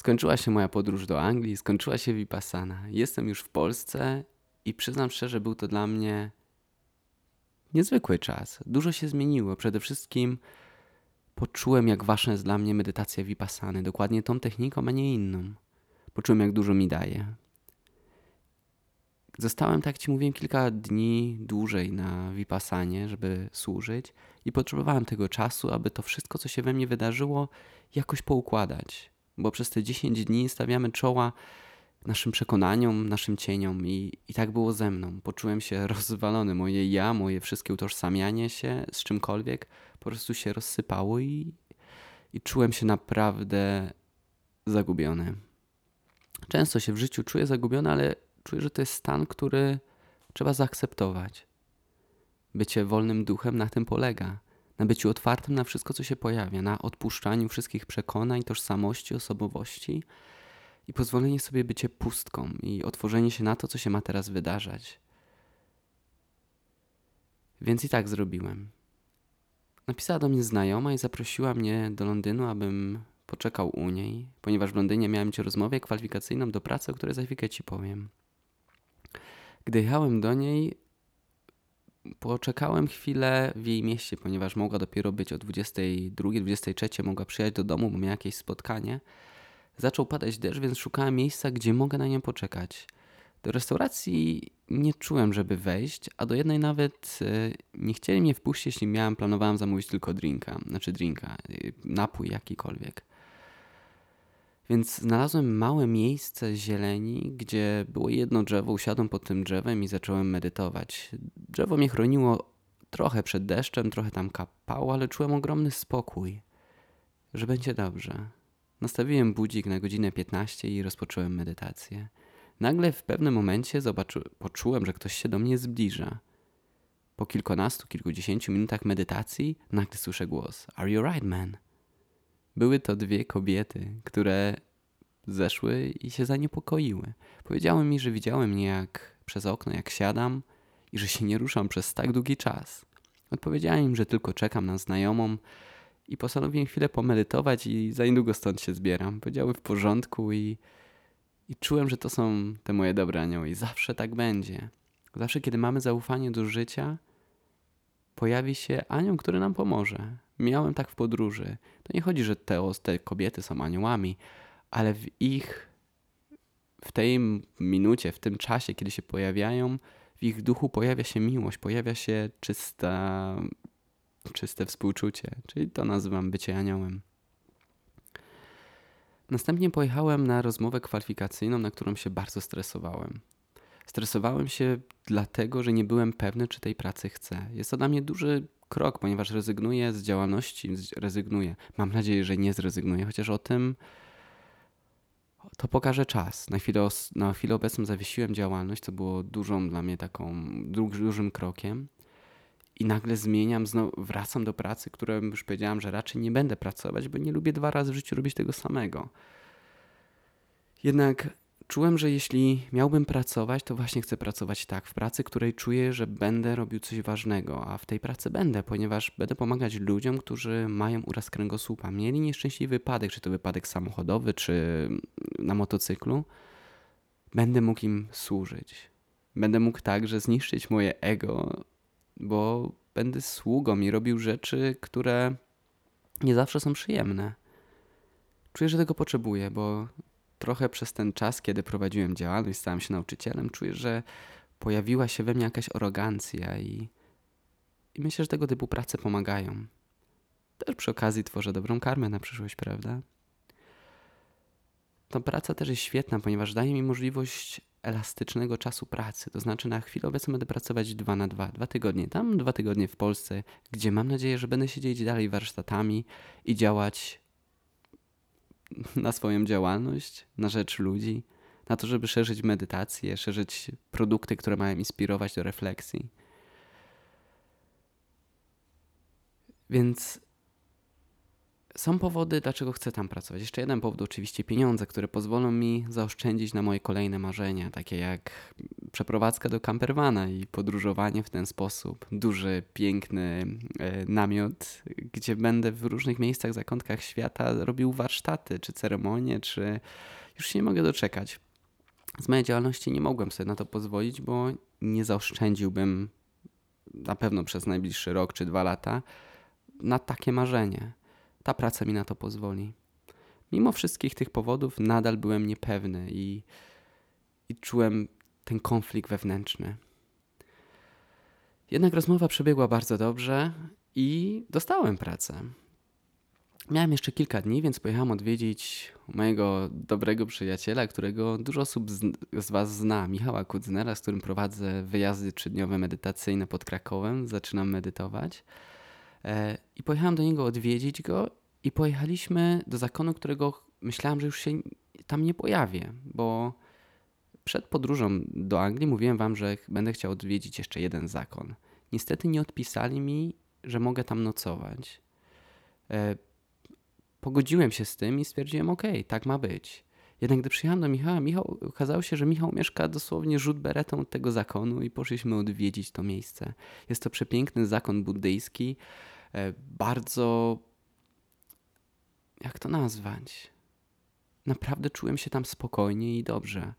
Skończyła się moja podróż do Anglii, skończyła się Vipassana. Jestem już w Polsce i przyznam szczerze, był to dla mnie niezwykły czas. Dużo się zmieniło. Przede wszystkim poczułem, jak ważna jest dla mnie medytacja Vipassany. Dokładnie tą techniką, a nie inną. Poczułem, jak dużo mi daje. Zostałem, tak Ci mówiłem, kilka dni dłużej na Vipassanie, żeby służyć i potrzebowałem tego czasu, aby to wszystko, co się we mnie wydarzyło, jakoś poukładać. Bo przez te 10 dni stawiamy czoła naszym przekonaniom, naszym cieniom i, i tak było ze mną. Poczułem się rozwalony. Moje ja, moje wszystkie utożsamianie się z czymkolwiek po prostu się rozsypało i, i czułem się naprawdę zagubiony. Często się w życiu czuję zagubiony, ale czuję, że to jest stan, który trzeba zaakceptować. Bycie wolnym duchem na tym polega. Na byciu otwartym na wszystko, co się pojawia, na odpuszczaniu wszystkich przekonań, tożsamości, osobowości i pozwolenie sobie bycie pustką i otworzenie się na to, co się ma teraz wydarzać. Więc i tak zrobiłem. Napisała do mnie znajoma i zaprosiła mnie do Londynu, abym poczekał u niej, ponieważ w Londynie miałem cię rozmowę kwalifikacyjną do pracy, o której za chwilkę ci powiem. Gdy jechałem do niej, poczekałem chwilę w jej mieście, ponieważ mogła dopiero być o 22, 23, mogła przyjechać do domu, bo miała jakieś spotkanie. Zaczął padać deszcz, więc szukałem miejsca, gdzie mogę na nią poczekać. Do restauracji nie czułem, żeby wejść, a do jednej nawet e, nie chcieli mnie wpuścić, jeśli miałem, planowałem zamówić tylko drinka, znaczy drinka, e, napój jakikolwiek. Więc znalazłem małe miejsce zieleni, gdzie było jedno drzewo. Usiadłem pod tym drzewem i zacząłem medytować. Drzewo mnie chroniło trochę przed deszczem, trochę tam kapało, ale czułem ogromny spokój, że będzie dobrze. Nastawiłem budzik na godzinę 15 i rozpocząłem medytację. Nagle w pewnym momencie zobaczy, poczułem, że ktoś się do mnie zbliża. Po kilkunastu, kilkudziesięciu minutach medytacji nagle słyszę głos: Are you right, man? Były to dwie kobiety, które zeszły i się zaniepokoiły. Powiedziały mi, że widziały mnie jak przez okno, jak siadam i że się nie ruszam przez tak długi czas. Odpowiedziałem im, że tylko czekam na znajomą i postanowiłem chwilę pomedytować i za niedługo stąd się zbieram. Powiedziały w porządku i, i czułem, że to są te moje dobre anioły i zawsze tak będzie. Zawsze, kiedy mamy zaufanie do życia, pojawi się anioł, który nam pomoże. Miałem tak w podróży. To nie chodzi, że te, kobiety są aniołami, ale w ich, w tej minucie, w tym czasie, kiedy się pojawiają, w ich duchu pojawia się miłość, pojawia się czysta, czyste współczucie. Czyli to nazywam bycie aniołem. Następnie pojechałem na rozmowę kwalifikacyjną, na którą się bardzo stresowałem. Stresowałem się dlatego, że nie byłem pewny, czy tej pracy chcę. Jest to dla mnie duży krok, ponieważ rezygnuję z działalności, rezygnuję. Mam nadzieję, że nie zrezygnuję, chociaż o tym to pokaże czas. Na chwilę, na chwilę obecną zawiesiłem działalność, co było dużą dla mnie taką, dużym krokiem. I nagle zmieniam, znowu wracam do pracy, którą już powiedziałam, że raczej nie będę pracować, bo nie lubię dwa razy w życiu robić tego samego. Jednak czułem, że jeśli miałbym pracować, to właśnie chcę pracować tak, w pracy, której czuję, że będę robił coś ważnego, a w tej pracy będę, ponieważ będę pomagać ludziom, którzy mają uraz kręgosłupa. Mieli nieszczęśliwy wypadek, czy to wypadek samochodowy, czy na motocyklu. Będę mógł im służyć. Będę mógł także zniszczyć moje ego, bo będę sługą i robił rzeczy, które nie zawsze są przyjemne. Czuję, że tego potrzebuję, bo trochę przez ten czas, kiedy prowadziłem działalność, stałem się nauczycielem, czuję, że pojawiła się we mnie jakaś arogancja i, i myślę, że tego typu prace pomagają. Też przy okazji tworzę dobrą karmę na przyszłość, prawda? Ta praca też jest świetna, ponieważ daje mi możliwość elastycznego czasu pracy. To znaczy na chwilę obecną będę pracować dwa na dwa, dwa tygodnie tam, dwa tygodnie w Polsce, gdzie mam nadzieję, że będę siedzieć dalej warsztatami i działać na swoją działalność, na rzecz ludzi, na to, żeby szerzyć medytację, szerzyć produkty, które mają inspirować do refleksji. Więc są powody, dlaczego chcę tam pracować. Jeszcze jeden powód, oczywiście pieniądze, które pozwolą mi zaoszczędzić na moje kolejne marzenia, takie jak przeprowadzka do campervana i podróżowanie w ten sposób. Duży, piękny e, namiot, gdzie będę w różnych miejscach, zakątkach świata robił warsztaty, czy ceremonie, czy już się nie mogę doczekać. Z mojej działalności nie mogłem sobie na to pozwolić, bo nie zaoszczędziłbym na pewno przez najbliższy rok czy dwa lata na takie marzenie. Ta praca mi na to pozwoli. Mimo wszystkich tych powodów nadal byłem niepewny i, i czułem ten konflikt wewnętrzny. Jednak rozmowa przebiegła bardzo dobrze i dostałem pracę. Miałem jeszcze kilka dni, więc pojechałem odwiedzić mojego dobrego przyjaciela, którego dużo osób z, z Was zna, Michała Kudznera, z którym prowadzę wyjazdy trzydniowe medytacyjne pod Krakowem. Zaczynam medytować. E, I pojechałem do niego odwiedzić go i pojechaliśmy do zakonu, którego myślałem, że już się tam nie pojawię, bo przed podróżą do Anglii mówiłem wam, że będę chciał odwiedzić jeszcze jeden zakon. Niestety nie odpisali mi, że mogę tam nocować. E, pogodziłem się z tym i stwierdziłem, ok, tak ma być. Jednak gdy przyjechałem do Michała, Michał, okazało się, że Michał mieszka dosłownie rzut beretą od tego zakonu i poszliśmy odwiedzić to miejsce. Jest to przepiękny zakon buddyjski, e, bardzo... jak to nazwać? Naprawdę czułem się tam spokojnie i dobrze.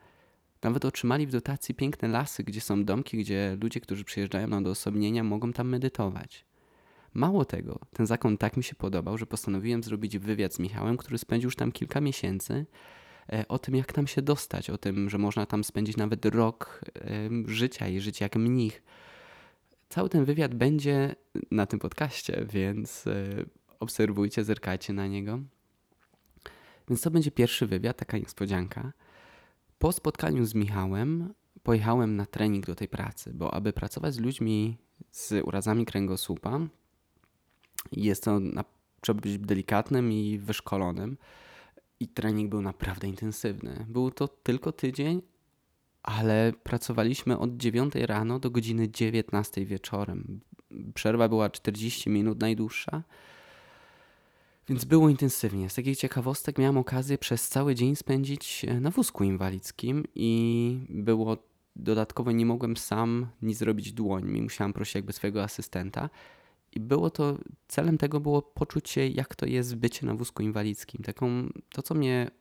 Nawet otrzymali w dotacji piękne lasy, gdzie są domki, gdzie ludzie, którzy przyjeżdżają na odosobnienia, mogą tam medytować. Mało tego, ten zakon tak mi się podobał, że postanowiłem zrobić wywiad z Michałem, który spędził już tam kilka miesięcy, o tym, jak tam się dostać, o tym, że można tam spędzić nawet rok życia i żyć jak mnich. Cały ten wywiad będzie na tym podcaście, więc e, obserwujcie, zerkajcie na niego. Więc to będzie pierwszy wywiad, taka niespodzianka. Po spotkaniu z Michałem pojechałem na trening do tej pracy, bo aby pracować z ludźmi z urazami kręgosłupa, jest to, na, trzeba być delikatnym i wyszkolonym. I trening był naprawdę intensywny. Był to tylko tydzień, ale pracowaliśmy od 9 rano do godziny 19 wieczorem. Przerwa była 40 minut najdłuższa. Więc było intensywnie. Z takich ciekawostek miałem okazję przez cały dzień spędzić e, na wózku inwalidzkim i było dodatkowo nie mogłem sam nic zrobić dłońmi. Musiałem prosić jakby swojego asystenta. I było to, celem tego było poczucie, jak to jest bycie na wózku inwalidzkim. Taką, to, co mnie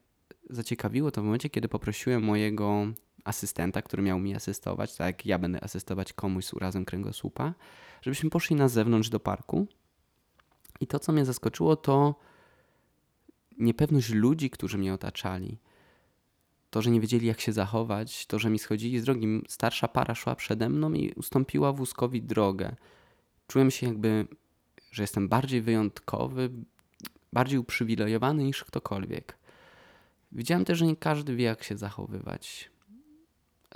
zaciekawiło, to w momencie, kiedy poprosiłem mojego asystenta, który miał mi asystować, tak jak ja będę asystować komuś z urazem kręgosłupa, żebyśmy poszli na zewnątrz do parku i to, co mnie zaskoczyło, to niepewność ludzi, którzy mnie otaczali. To, że nie wiedzieli, jak się zachować, to, że mi schodzili z drogi. Starsza para szła przede mną i ustąpiła wózkowi drogę. Czułem się jakby, że jestem bardziej wyjątkowy, bardziej uprzywilejowany niż ktokolwiek. Widziałem też, że nie każdy wie, jak się zachowywać.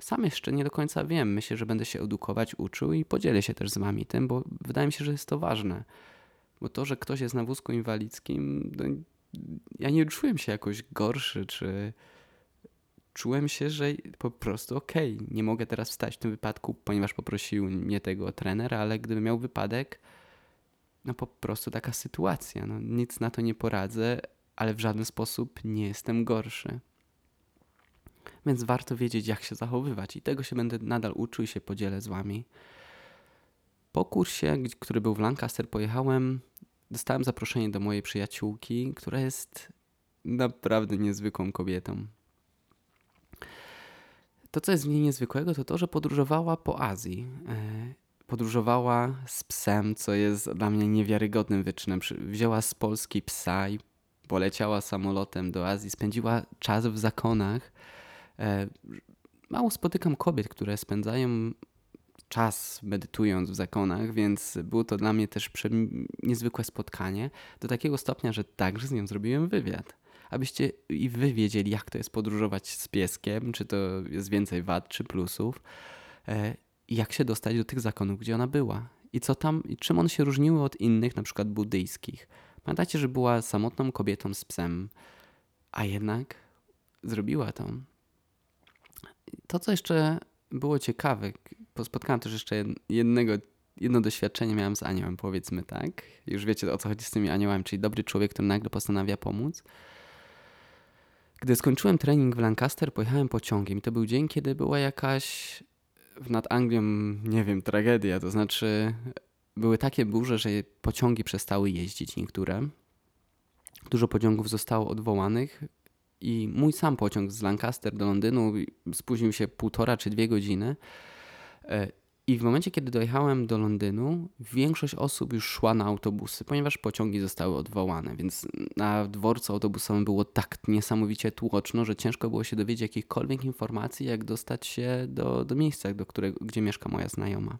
Sam jeszcze nie do końca wiem. Myślę, że będę się edukować, uczył i podzielę się też z wami tym, bo wydaje mi się, że jest to ważne. Bo to, że ktoś jest na wózku inwalidzkim, no, ja nie czułem się jakoś gorszy, czy czułem się, że po prostu okej, okay, nie mogę teraz wstać w tym wypadku, ponieważ poprosił mnie tego trener, ale gdyby miał wypadek, no po prostu taka sytuacja, no nic na to nie poradzę, ale w żaden sposób nie jestem gorszy. Więc warto wiedzieć, jak się zachowywać i tego się będę nadal uczył i się podzielę z wami. Po kursie, który był w Lancaster, pojechałem, dostałem zaproszenie do mojej przyjaciółki, która jest naprawdę niezwykłą kobietą. To, co jest w niej niezwykłego, to to, że podróżowała po Azji. E, podróżowała z psem, co jest dla mnie niewiarygodnym wyczynem. Wzięła z Polski psa i poleciała samolotem do Azji, spędziła czas w zakonach. E, mało spotykam kobiet, które spędzają czas medytując w zakonach, więc było to dla mnie też niezwykłe spotkanie, do takiego stopnia, że także z nią zrobiłem wywiad. Abyście i wy wiedzieli, jak to jest podróżować z pieskiem, czy to jest więcej wad, czy plusów, e, jak się dostać do tych zakonów, gdzie ona była. I co tam, i czym one się różniły od innych, na przykład buddyjskich. Pamiętacie, że była samotną kobietą z psem, a jednak zrobiła to. To, co jeszcze było ciekawe, spotkałem też jeszcze jednego, jedno doświadczenie miałem z aniołem, powiedzmy tak. Już wiecie o co chodzi z tymi aniołami, czyli dobry człowiek, który nagle postanawia pomóc. Gdy skończyłem trening w Lancaster, pojechałem pociągiem i to był dzień, kiedy była jakaś nad Anglią, nie wiem, tragedia. To znaczy, były takie burze, że pociągi przestały jeździć niektóre. Dużo pociągów zostało odwołanych i mój sam pociąg z Lancaster do Londynu spóźnił się półtora czy dwie godziny. I w momencie, kiedy dojechałem do Londynu, większość osób już szła na autobusy, ponieważ pociągi zostały odwołane, więc na dworcu autobusowym było tak niesamowicie tłoczno, że ciężko było się dowiedzieć jakichkolwiek informacji, jak dostać się do, do miejsca, do którego, gdzie mieszka moja znajoma.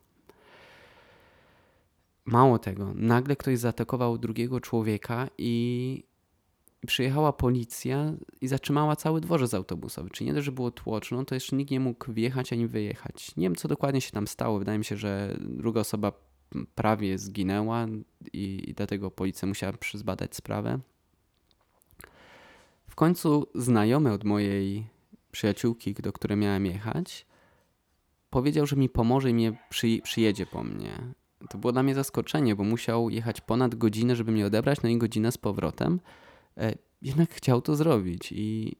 Mało tego, nagle ktoś zaatakował drugiego człowieka i przyjechała policja i zatrzymała cały dworzec autobusowy. Czyli nie dość, że było tłoczno, to jeszcze nikt nie mógł wjechać ani wyjechać. Nie wiem, co dokładnie się tam stało. Wydaje mi się, że druga osoba prawie zginęła i, i dlatego policja musiała zbadać sprawę. W końcu znajomy od mojej przyjaciółki, do której miałem jechać, powiedział, że mi pomoże i mnie przy, przyjedzie po mnie. To było dla mnie zaskoczenie, bo musiał jechać ponad godzinę, żeby mnie odebrać, no i godzinę z powrotem. E, jednak chciał to zrobić i,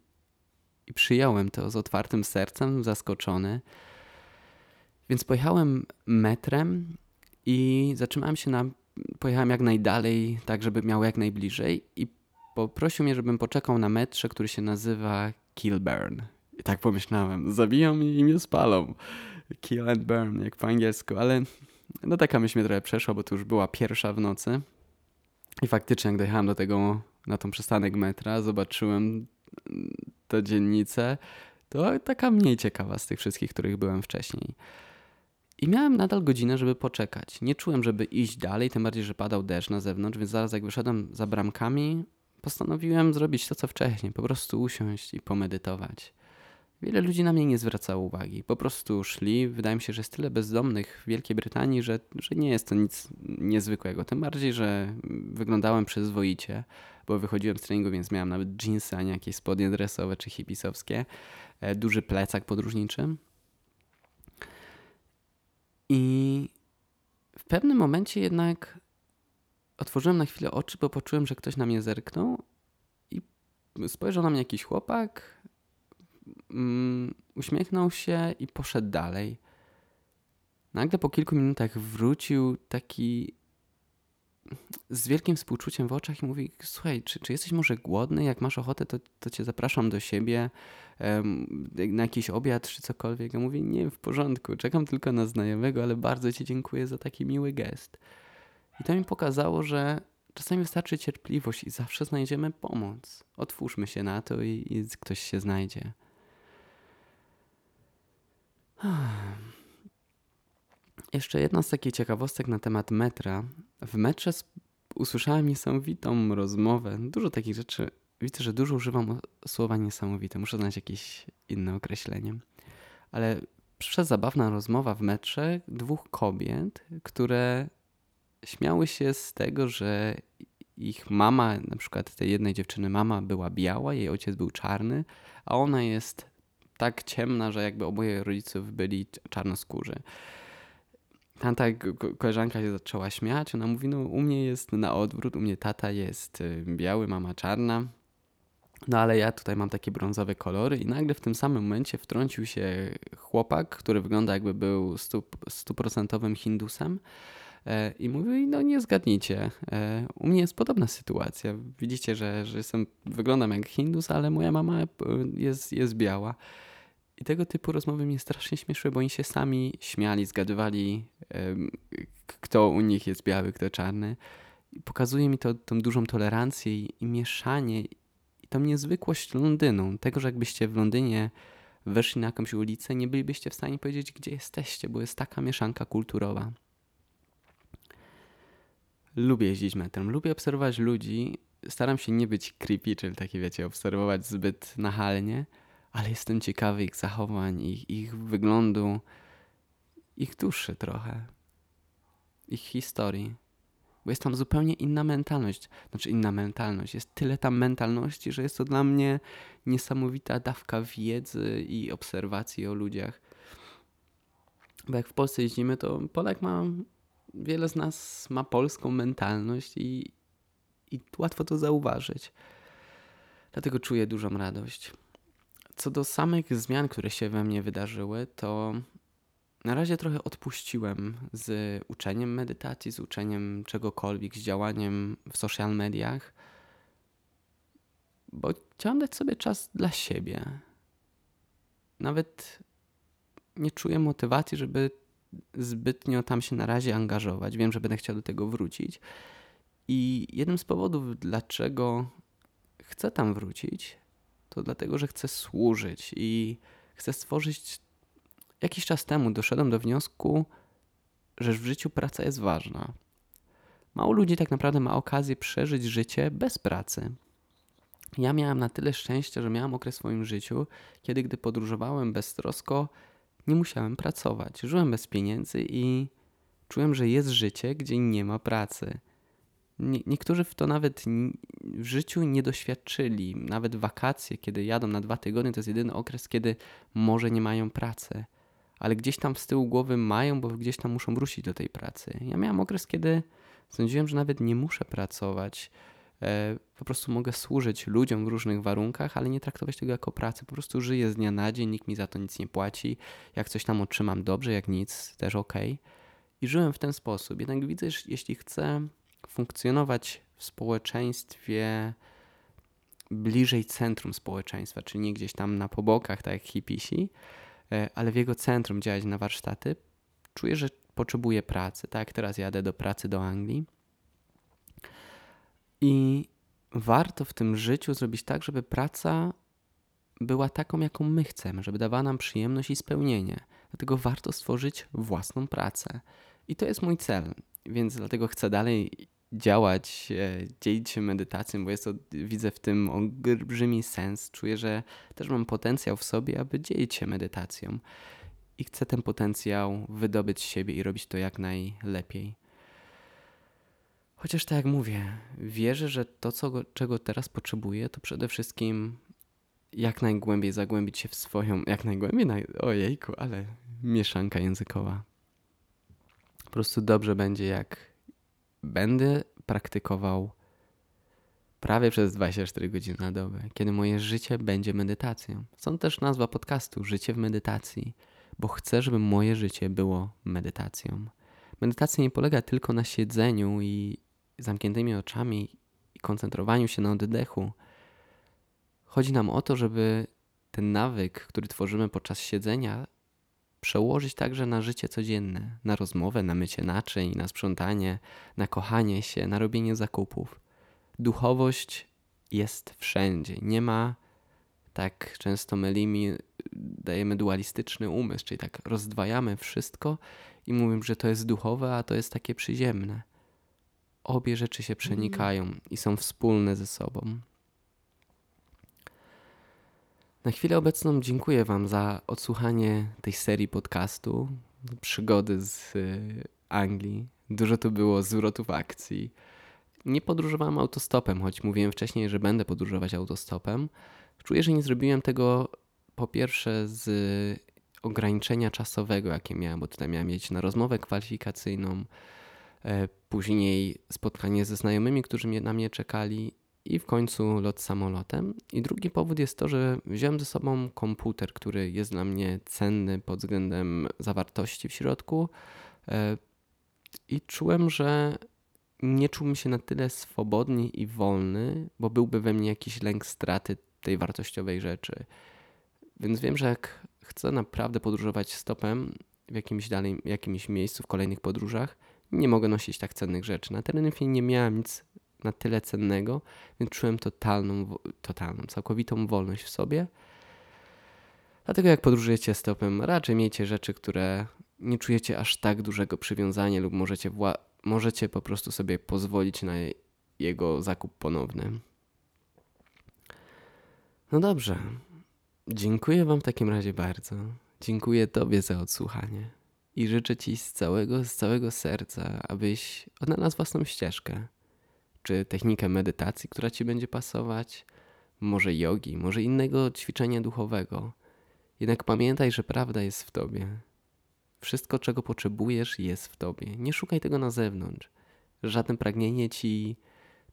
i przyjąłem to z otwartym sercem, zaskoczony. Więc pojechałem metrem i zatrzymałem się na. Pojechałem jak najdalej, tak żeby miał jak najbliżej, i poprosił mnie, żebym poczekał na metrze, który się nazywa Kilburn. I tak pomyślałem, zabiją mnie i mnie spalą. Kill and burn, jak po angielsku, ale no taka myśl mnie trochę przeszła, bo to już była pierwsza w nocy. I faktycznie, jak dojechałem do tego na tą przystanek metra, zobaczyłem tę dzielnicę, to taka mniej ciekawa z tych wszystkich, których byłem wcześniej. I miałem nadal godzinę, żeby poczekać. Nie czułem, żeby iść dalej, tym bardziej, że padał deszcz na zewnątrz, więc zaraz jak wyszedłem za bramkami, postanowiłem zrobić to, co wcześniej, po prostu usiąść i pomedytować. Wiele ludzi na mnie nie zwracało uwagi. Po prostu szli. Wydaje mi się, że jest tyle bezdomnych w Wielkiej Brytanii, że, że nie jest to nic niezwykłego. Tym bardziej, że wyglądałem przyzwoicie, bo wychodziłem z treningu, więc miałem nawet jeansy, a nie jakieś spodnie dresowe czy hipisowskie. E, duży plecak podróżniczy. I w pewnym momencie jednak otworzyłem na chwilę oczy, bo poczułem, że ktoś na mnie zerknął i spojrzał na mnie jakiś chłopak, mm, uśmiechnął się i poszedł dalej. Nagle po kilku minutach wrócił taki z wielkim współczuciem w oczach i mówi: Słuchaj, czy, czy jesteś może głodny? Jak masz ochotę, to, to cię zapraszam do siebie um, na jakiś obiad czy cokolwiek. Ja mówię: Nie, w porządku, czekam tylko na znajomego, ale bardzo ci dziękuję za taki miły gest. I to mi pokazało, że czasami wystarczy cierpliwość i zawsze znajdziemy pomoc. Otwórzmy się na to i, i ktoś się znajdzie. Jeszcze jedna z takich ciekawostek na temat metra. W metrze usłyszałem niesamowitą rozmowę. Dużo takich rzeczy. Widzę, że dużo używam słowa niesamowite. Muszę znaleźć jakieś inne określenie. Ale przyszła zabawna rozmowa w metrze dwóch kobiet, które śmiały się z tego, że ich mama, na przykład tej jednej dziewczyny, mama była biała, jej ojciec był czarny, a ona jest tak ciemna, że jakby oboje rodziców byli czarnoskórzy. Tamta koleżanka się zaczęła śmiać. Ona mówi: No, u mnie jest na odwrót, u mnie tata jest y, biały, mama czarna. No ale ja tutaj mam takie brązowe kolory, i nagle w tym samym momencie wtrącił się chłopak, który wygląda jakby był stuprocentowym Hindusem. E, I mówi, no nie zgadnijcie, e, u mnie jest podobna sytuacja. Widzicie, że, że jestem, wyglądam jak Hindus, ale moja mama e, jest, jest biała. I tego typu rozmowy mnie strasznie śmieszyły, bo oni się sami śmiali, zgadywali, kto u nich jest biały, kto czarny. I pokazuje mi to tą dużą tolerancję i, i mieszanie, i tą niezwykłość Londynu. Tego, że jakbyście w Londynie weszli na jakąś ulicę, nie bylibyście w stanie powiedzieć, gdzie jesteście, bo jest taka mieszanka kulturowa. Lubię jeździć metrem, lubię obserwować ludzi. Staram się nie być creepy, czyli takie, wiecie, obserwować zbyt nachalnie ale jestem ciekawy ich zachowań, ich, ich wyglądu, ich duszy trochę, ich historii. Bo jest tam zupełnie inna mentalność. Znaczy, inna mentalność. Jest tyle tam mentalności, że jest to dla mnie niesamowita dawka wiedzy i obserwacji o ludziach. Bo jak w Polsce jeździmy, to Polak ma. Wiele z nas ma polską mentalność i, i łatwo to zauważyć. Dlatego czuję dużą radość. Co do samych zmian, które się we mnie wydarzyły, to na razie trochę odpuściłem z uczeniem medytacji, z uczeniem czegokolwiek, z działaniem w social mediach, bo chciałem dać sobie czas dla siebie. Nawet nie czuję motywacji, żeby zbytnio tam się na razie angażować. Wiem, że będę chciał do tego wrócić. I jednym z powodów, dlaczego chcę tam wrócić, to dlatego, że chcę służyć i chcę stworzyć. Jakiś czas temu doszedłem do wniosku, że w życiu praca jest ważna. Mało ludzi tak naprawdę ma okazję przeżyć życie bez pracy. Ja miałem na tyle szczęścia, że miałem okres w swoim życiu, kiedy gdy podróżowałem beztrosko, nie musiałem pracować. Żyłem bez pieniędzy i czułem, że jest życie, gdzie nie ma pracy. Nie, niektórzy w to nawet w życiu nie doświadczyli. Nawet wakacje, kiedy jadą na dwa tygodnie, to jest jedyny okres, kiedy może nie mają pracy. Ale gdzieś tam z tyłu głowy mają, bo gdzieś tam muszą wrócić do tej pracy. Ja miałem okres, kiedy sądziłem, że nawet nie muszę pracować. E, po prostu mogę służyć ludziom w różnych warunkach, ale nie traktować tego jako pracę. Po prostu żyję z dnia na dzień, nikt mi za to nic nie płaci. Jak coś tam otrzymam dobrze, jak nic, też ok. I żyłem w ten sposób. Jednak widzę, że jeśli chcę funkcjonować w społeczeństwie bliżej centrum społeczeństwa, czyli nie gdzieś tam na pobokach, tak jak hipisi, e, ale w jego centrum działać na warsztaty, czuję, że potrzebuję pracy. Tak, teraz jadę do pracy do Anglii. I warto w tym życiu zrobić tak, żeby praca była taką, jaką my chcemy, żeby dawała nam przyjemność i spełnienie. Dlatego warto stworzyć własną pracę. I to jest mój cel, więc dlatego chcę dalej działać, e, dzielić się medytacją, bo jest to, widzę w tym olbrzymi sens. Czuję, że też mam potencjał w sobie, aby dzielić się medytacją. I chcę ten potencjał wydobyć z siebie i robić to jak najlepiej. Chociaż tak jak mówię, wierzę, że to, co, czego teraz potrzebuję, to przede wszystkim jak najgłębiej zagłębić się w swoją, jak najgłębiej, naj... ojejku, ale mieszanka językowa. Po prostu dobrze będzie, jak będę praktykował prawie przez 24 godziny na dobę, kiedy moje życie będzie medytacją. Są też nazwa podcastu Życie w medytacji, bo chcę, żeby moje życie było medytacją. Medytacja nie polega tylko na siedzeniu i zamkniętymi oczami i koncentrowaniu się na oddechu. Chodzi nam o to, żeby ten nawyk, który tworzymy podczas siedzenia, przełożyć także na życie codzienne, na rozmowę, na mycie naczyń, na sprzątanie, na kochanie się, na robienie zakupów. Duchowość jest wszędzie. Nie ma, tak często mylimy, dajemy dualistyczny umysł, czyli tak rozdwajamy wszystko i mówimy, że to jest duchowe, a to jest takie przyziemne. Obie rzeczy się przenikają i są wspólne ze sobą. Na chwilę obecną dziękuję Wam za odsłuchanie tej serii podcastu, przygody z y, Anglii. Dużo tu było zwrotów akcji. Nie podróżowałem autostopem, choć mówiłem wcześniej, że będę podróżować autostopem. Czuję, że nie zrobiłem tego po pierwsze z ograniczenia czasowego, jakie miałem, bo tutaj miałem mieć na rozmowę kwalifikacyjną, później spotkanie ze znajomymi, którzy na mnie czekali i w końcu lot samolotem. I drugi powód jest to, że wziąłem ze sobą komputer, który jest dla mnie cenny pod względem zawartości w środku e, i czułem, że nie czułbym się na tyle swobodny i wolny, bo byłby we mnie jakiś lęk straty tej wartościowej rzeczy. Więc wiem, że jak chcę naprawdę podróżować stopem w jakimś dalej, jakimś miejscu w kolejnych podróżach, nie mogę nosić tak cennych rzeczy. Na Teneryfie nie miałem nic na tyle cennego, więc czułem totalną, totalną, całkowitą wolność w sobie. Dlatego jak podróżujecie stopem, raczej miejcie rzeczy, które nie czujecie aż tak dużego przywiązania lub możecie, możecie po prostu sobie pozwolić na jego zakup ponowny. No dobrze. Dziękuję Wam w takim razie bardzo. Dziękuję Tobie za odsłuchanie i życzę Ci z całego, z całego serca, abyś odnalazł własną ścieżkę czy technikę medytacji, która ci będzie pasować, może jogi, może innego ćwiczenia duchowego. Jednak pamiętaj, że prawda jest w tobie. Wszystko, czego potrzebujesz, jest w tobie. Nie szukaj tego na zewnątrz. Żadne pragnienie ci,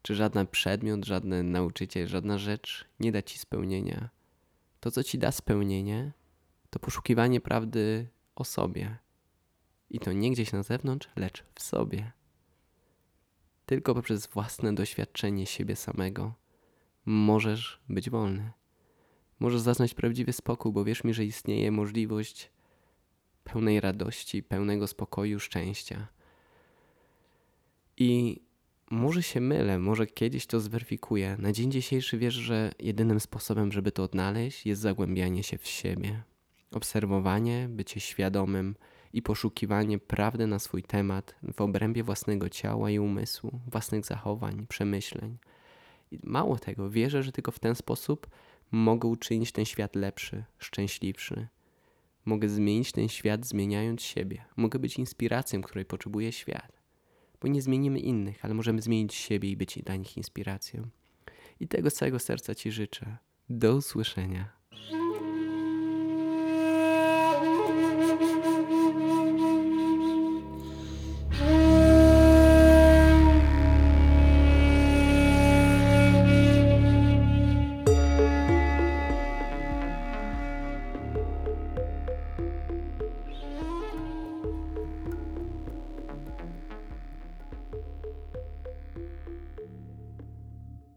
czy żaden przedmiot, żaden nauczyciel, żadna rzecz nie da ci spełnienia. To, co ci da spełnienie, to poszukiwanie prawdy o sobie. I to nie gdzieś na zewnątrz, lecz w sobie. Tylko poprzez własne doświadczenie siebie samego możesz być wolny. Możesz zaznać prawdziwy spokój, bo wierz mi, że istnieje możliwość pełnej radości, pełnego spokoju, szczęścia. I może się mylę, może kiedyś to zweryfikuję. Na dzień dzisiejszy wiesz, że jedynym sposobem, żeby to odnaleźć, jest zagłębianie się w siebie. Obserwowanie, bycie świadomym i poszukiwanie prawdy na swój temat w obrębie własnego ciała i umysłu, własnych zachowań, przemyśleń. I mało tego, wierzę, że tylko w ten sposób mogę uczynić ten świat lepszy, szczęśliwszy. Mogę zmienić ten świat, zmieniając siebie. Mogę być inspiracją, której potrzebuje świat. Bo nie zmienimy innych, ale możemy zmienić siebie i być dla nich inspiracją. I tego z całego serca Ci życzę. Do usłyszenia.